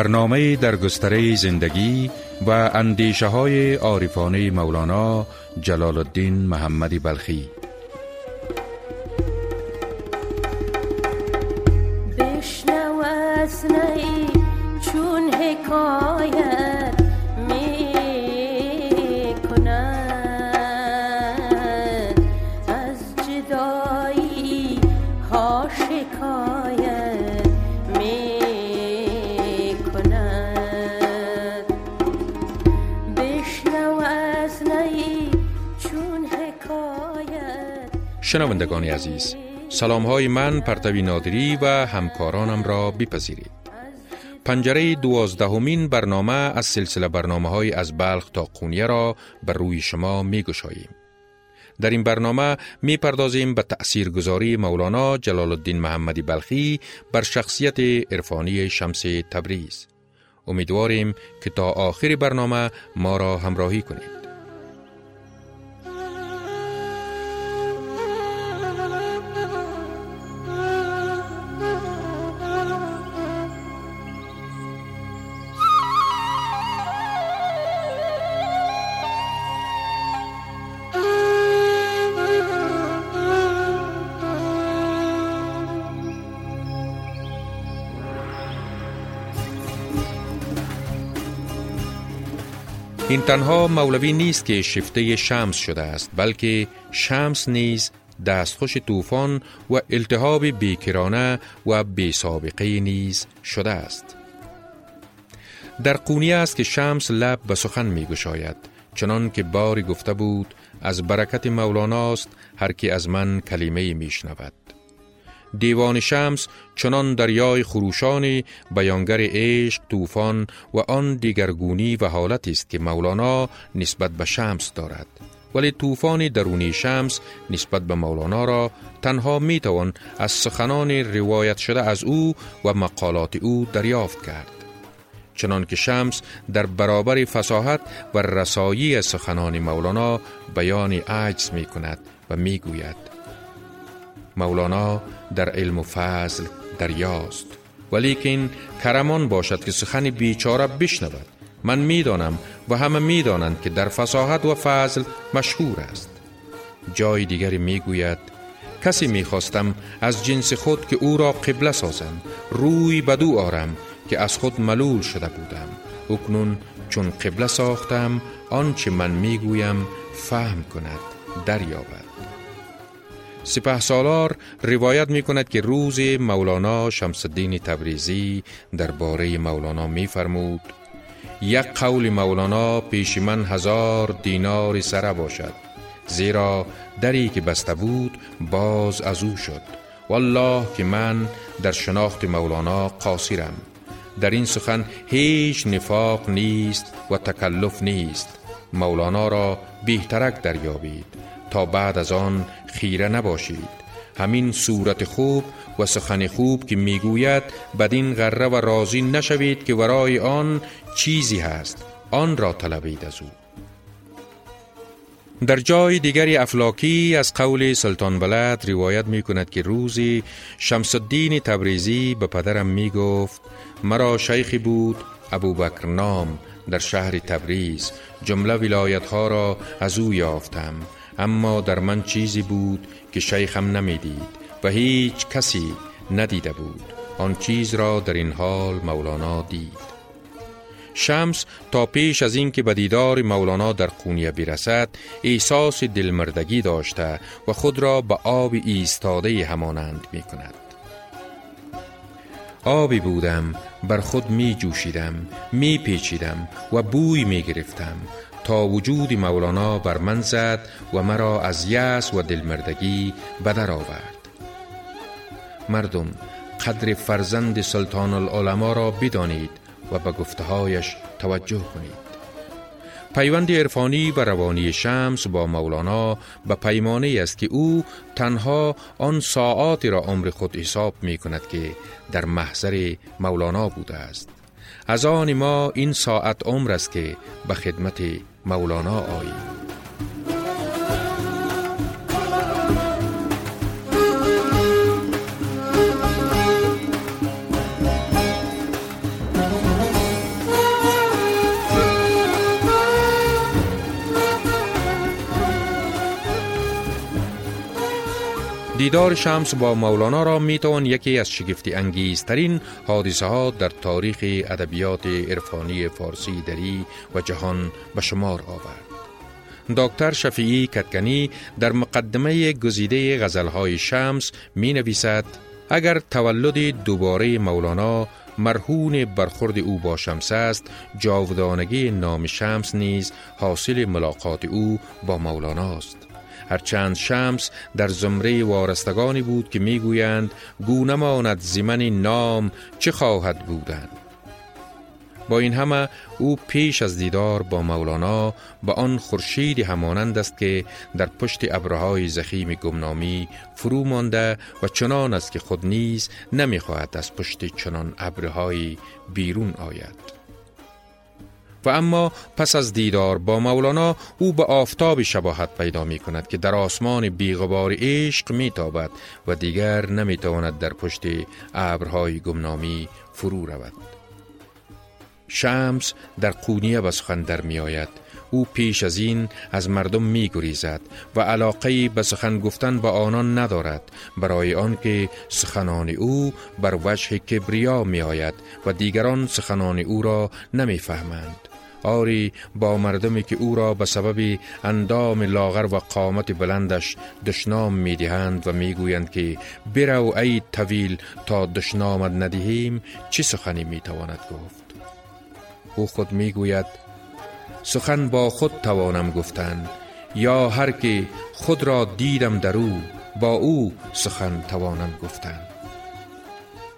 برنامه در گستره زندگی و اندیشه های عارفانه مولانا جلال الدین محمدی بلخی. شنوندگان عزیز سلام های من پرتوی نادری و همکارانم را بپذیرید. پنجره دوازدهمین برنامه از سلسله برنامه های از بلخ تا قونیه را بر روی شما می گشاییم. در این برنامه می پردازیم به تأثیر گذاری مولانا جلال الدین محمدی بلخی بر شخصیت عرفانی شمس تبریز. امیدواریم که تا آخر برنامه ما را همراهی کنید. این تنها مولوی نیست که شفته شمس شده است بلکه شمس نیز دستخوش طوفان و التهاب بیکرانه و بی سابقه نیز شده است. در قونیه است که شمس لب به سخن می گشاید چنان که باری گفته بود از برکت مولاناست هر کی از من کلمه می شنود دیوان شمس چنان دریای خروشان بیانگر عشق طوفان و آن دیگرگونی و حالت است که مولانا نسبت به شمس دارد. ولی طوفان درونی شمس نسبت به مولانا را تنها می توان از سخنان روایت شده از او و مقالات او دریافت کرد. چنان که شمس در برابر فساحت و رسایی سخنان مولانا بیان عجز می کند و می گوید مولانا در علم و فضل دریاست. ولیکن کرمان باشد که سخن بیچاره بشنود. من می‌دانم و همه می‌دانند که در فساحت و فضل مشهور است. جای دیگری می‌گوید کسی می‌خواستم از جنس خود که او را قبله سازم روی بدو آرم که از خود ملول شده بودم. اکنون چون قبله ساختم آنچه من می‌گویم فهم کند دریابد. سپه سالار روایت می کند که روز مولانا شمس الدین تبریزی درباره مولانا می فرمود یک قول مولانا پیش من هزار دینار سره باشد زیرا دری که بسته بود باز از او شد والله که من در شناخت مولانا قاصرم در این سخن هیچ نفاق نیست و تکلف نیست مولانا را بهترک دریابید تا بعد از آن خیره نباشید. همین صورت خوب و سخن خوب که می‌گوید بدین غره و راضی نشوید که ورای آن چیزی هست. آن را طلبید از او. در جای دیگری افلاکی از قول سلطان بلد روایت می کند که روزی شمس الدین تبریزی به پدرم می گفت مرا شیخی بود ابو بکر نام در شهر تبریز. جمله ولایت ها را از او یافتم. اما در من چیزی بود که شیخم نمی‌دید و هیچ کسی ندیده بود. آن چیز را در این حال مولانا دید. شمس تا پیش از اینکه به دیدار مولانا در قونیه برسد احساس دلمردگی داشته و خود را به آب ایستاده همانند می کند آبی بودم بر خود می جوشیدم می پیچیدم و بوی می گرفتم تا وجود مولانا بر من زد و مرا از یأس و دلمردگی بدر آورد. مردم قدر فرزند سلطان العلماء را بدانید و به گفتهایش توجه کنید. پیوند عرفانی و روانی شمس با مولانا به پیمانه است که او تنها آن ساعاتی را عمر خود حساب می کند که در محضر مولانا بوده است. از آن ما این ساعت عمر است که به خدمت مولانا آییم دیدار شمس با مولانا را می توان یکی از شگفتی انگیزترین حادثه ها در تاریخ ادبیات عرفانی فارسی دری و جهان به شمار آورد. دکتر شفیعی کتکنی در مقدمه گزیده غزلهای شمس می نویسد اگر تولد دوباره مولانا مرهون برخورد او با شمس است جاودانگی نام شمس نیز حاصل ملاقات او با مولانا است هرچند شمس در زمره وارستگانی بود که می‌گویند گونه ماند زمن نام چه خواهد بودند با این همه او پیش از دیدار با مولانا با آن خورشیدی همانند است که در پشت ابرهای زخیم گمنامی فرو مانده و چنان است که خود نیز نمی‌خواهد از پشت چنان ابرهای بیرون آید. و اما پس از دیدار با مولانا او به آفتاب شباهت پیدا می کند که در آسمان بیغبار عشق می تابد و دیگر نمی تواند در پشت ابرهای گمنامی فرو رود شمس در قونیه به سخن در می آید او پیش از این از مردم می گریزد و علاقه به سخن گفتن با آنان ندارد برای آنکه سخنان او بر وجه کبریا می آید و دیگران سخنان او را نمی فهمند. آری با مردمی که او را به سبب اندام لاغر و قامت بلندش دشنام می دهند و می گویند که برو ای طویل تا دشنامت ندهیم چه سخنی می تواند گفت؟ او خود می گوید سخن با خود توانم گفتن یا هر که خود را دیدم در او با او سخن توانم گفتن.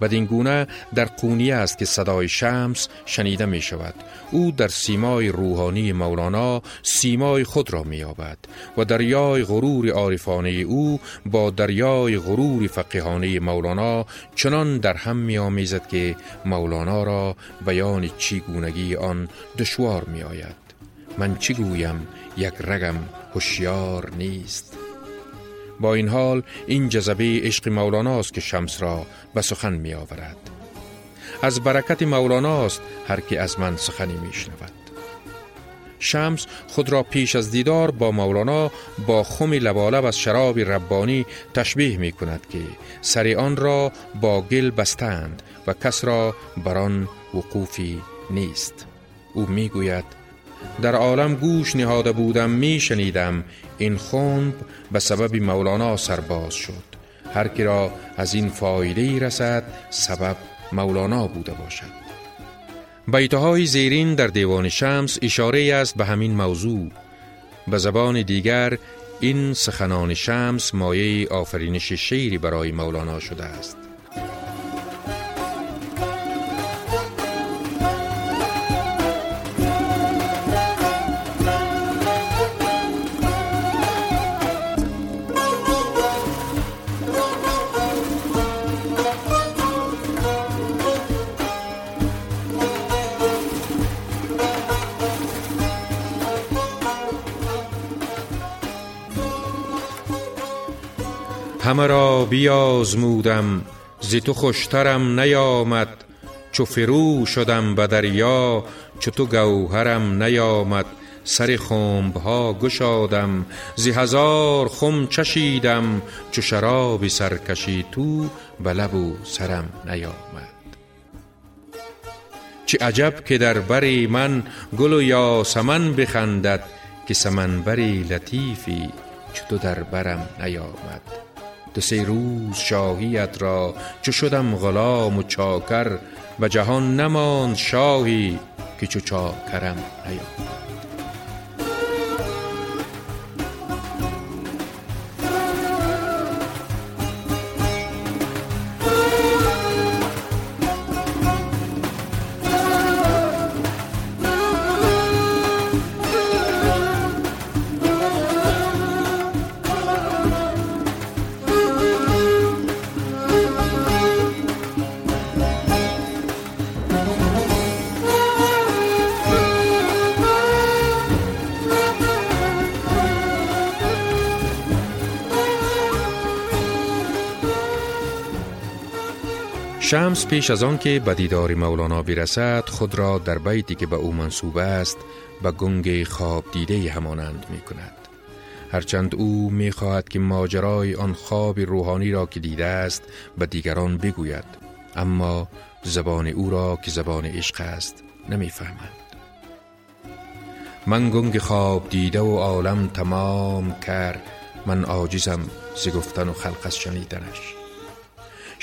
بدین گونه در قونیه است که صدای شمس شنیده می شود او در سیمای روحانی مولانا سیمای خود را می یابد و دریای غرور عارفانه او با دریای غرور فقیهانه مولانا چنان در هم می آمیزد که مولانا را بیان چیگونگی آن دشوار می آید من چی گویم؟ یک رگم هوشیار نیست. با این حال این جذبه عشق مولاناست که شمس را به سخن می آورد از برکت مولاناست هر که از من سخنی می شنود شمس خود را پیش از دیدار با مولانا با خم لبالب از شراب ربانی تشبیه می کند که سر آن را با گل بستند و کس را بر آن وقوفی نیست. او می گوید در عالم گوش نهاده بودم می شنیدم این خنب به سبب مولانا سرباز شد. هر کی را از این فایده رسد سبب مولانا بوده باشد. بیتهای زیرین در دیوان شمس اشاره است به همین موضوع. به زبان دیگر این سخنان شمس مایه آفرینش شیری برای مولانا شده است. همه را بیازمودم زی تو خوشترم نیامد. چو فرو شدم به دریا چو تو گوهرم نیامد. سر خمب ها گشادم زی هزار خم چشیدم. چو شراب سرکشی تو به لب و سرم نیامد. چه عجب که در بری من گل و یاسمن بخندد که سمنبری لطیفی چو تو در برم نیامد. دو روز شاهیت را چو شدم غلام و چاکر و جهان نماند شاهی که چو چاکرم نیامد. شمس پیش از آن که به دیدار مولانا برسد خود را در بیتی که به او منصوب است به گنگ خواب دیده همانند می کند هرچند او می‌خواهد که ماجرای آن خواب روحانی را که دیده است به دیگران بگوید اما زبان او را که زبان عشق است نمی‌فهمند. من گنگ خواب دیده و عالم تمام کر من عاجزم ز گفتن و خلق از شنیدنش.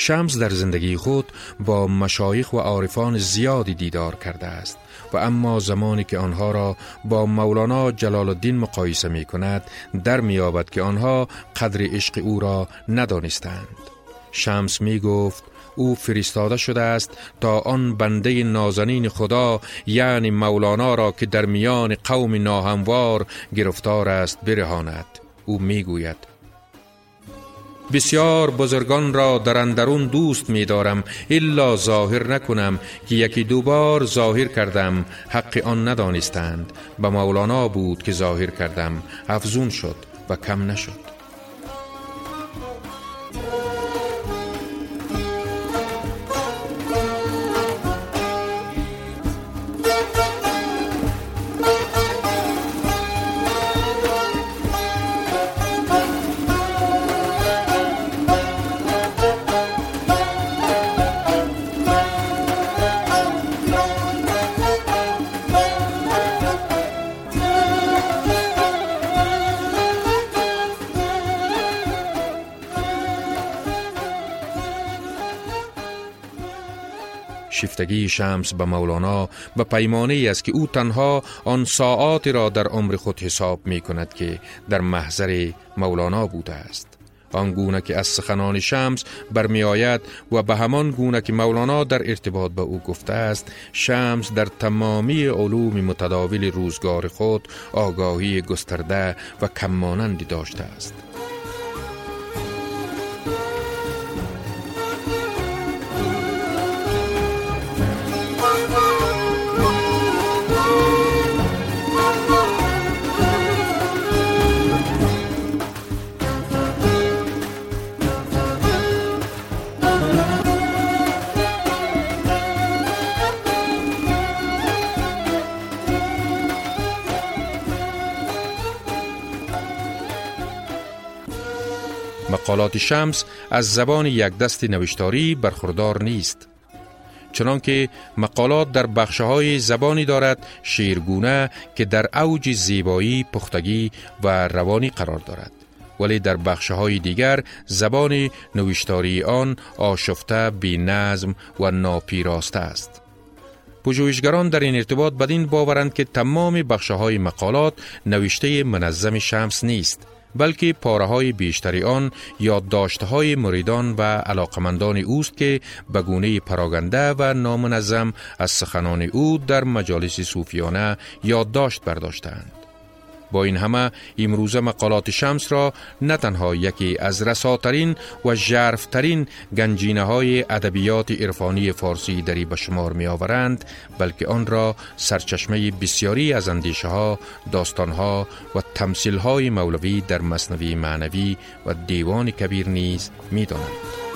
شمس در زندگی خود با مشایخ و عارفان زیادی دیدار کرده است. و اما زمانی که آنها را با مولانا جلال الدین مقایسه می کند در می که آنها قدر عشق او را ندانستند. شمس می گفت او فرستاده شده است تا آن بنده نازنین خدا یعنی مولانا را که در میان قوم ناهموار گرفتار است برهاند. او می‌گوید بسیار بزرگان را در اندرون دوست می دارم الا ظاهر نکنم که یکی دو بار ظاهر کردم. حق آن ندانستند. به مولانا بود که ظاهر کردم. افزون شد و کم نشد. شفتگی شمس به مولانا به پیمانه ای است که او تنها آن ساعات را در عمر خود حساب می کند که در محضر مولانا بوده است. آن گونه که از سخنان شمس برمی آید و به همان گونه که مولانا در ارتباط به او گفته است شمس در تمامی علوم متداول روزگار خود آگاهی گسترده و کمانندی داشته است. مقالات شمس از زبان یک دست نوشتاری برخوردار نیست. چنانکه مقالات در بخشه های زبانی دارد شیرگونه که در اوج زیبایی، پختگی و روانی قرار دارد. ولی در بخشه های دیگر زبان نوشتاری آن آشفته، بی نظم و ناپیراسته است. پژوهشگران در این ارتباط بدین باورند که تمام بخشه های مقالات نوشته منظم شمس نیست. بلکه پاره های بیشتری آن یادداشت های مریدان و علاقمندان اوست که به گونه پراگنده و نامنظم از سخنان او در مجالس صوفیانه یادداشت برداشتند. با این همه امروزه مقالات شمس را نه تنها یکی از رساترین و جرفترین گنجینه های ادبیات عرفانی فارسی دری به شمار می آورند بلکه آن را سرچشمه بسیاری از اندیشه ها، داستان ها و تمثیل های مولوی در مصنوی معنوی و دیوان کبیر نیز می دانند.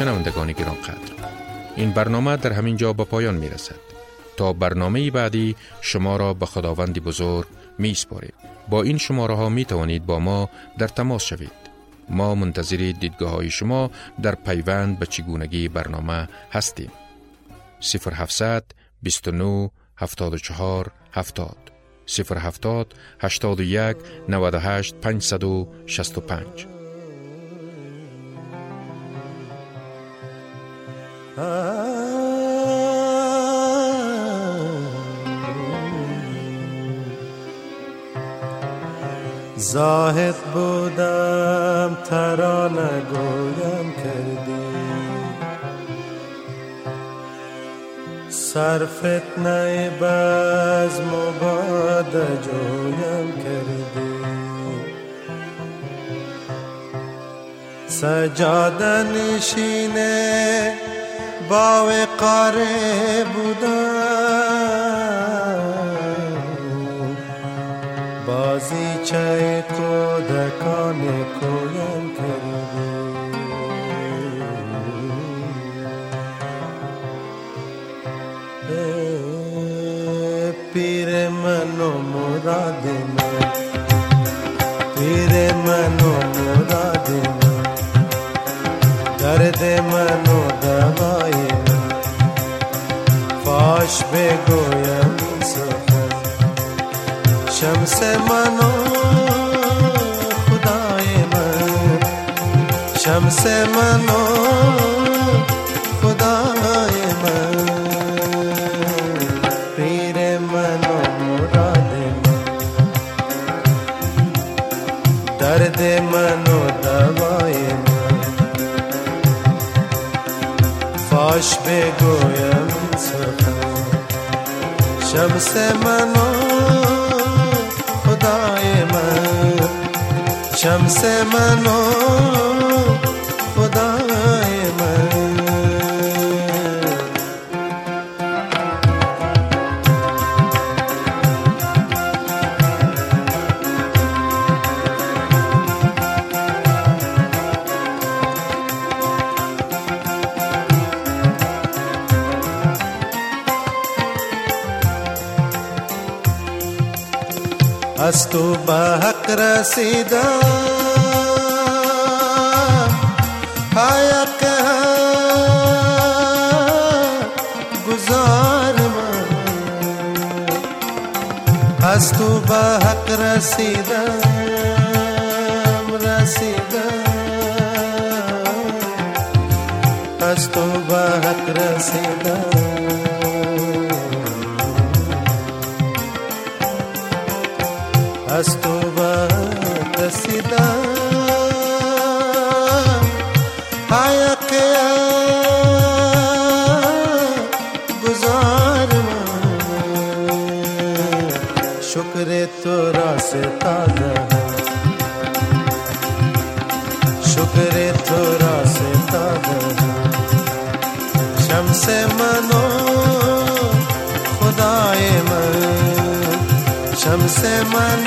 شنوندگان گران قدر. این برنامه در همین جا به پایان می رسد تا برنامه بعدی شما را به خداوند بزرگ می سپاریم با این شماره ها می توانید با ما در تماس شوید. ما منتظر دیدگاه های شما در پیوند به چگونگی برنامه هستیم. 0700 29 74 70 070 81 98 565 زاهد بودم ترانه گویم کردی. سر فتنه بزم و باد جویم کردی. سجاده نشینه با قاره بازی چه کودکان کویم کردی ای پیر من و مراد من پیر من و مراد من درد من و دوای من فاش شمس من و از تو به حق رسیدم حق گزار من از حق گزار من شکر تو را ستاده شکر تو را ستاده شمس من و خدای من شمس من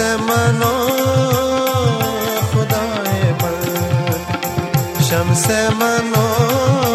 شمس من و خدای من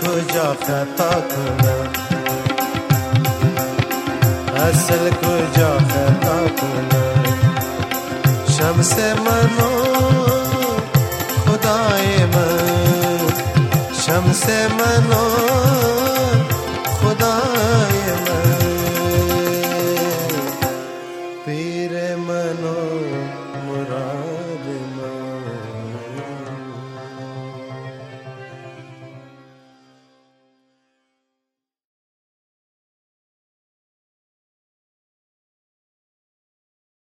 کجا خطا کنم اصل کجا خطا کنم شمس منو خدای من شمس منو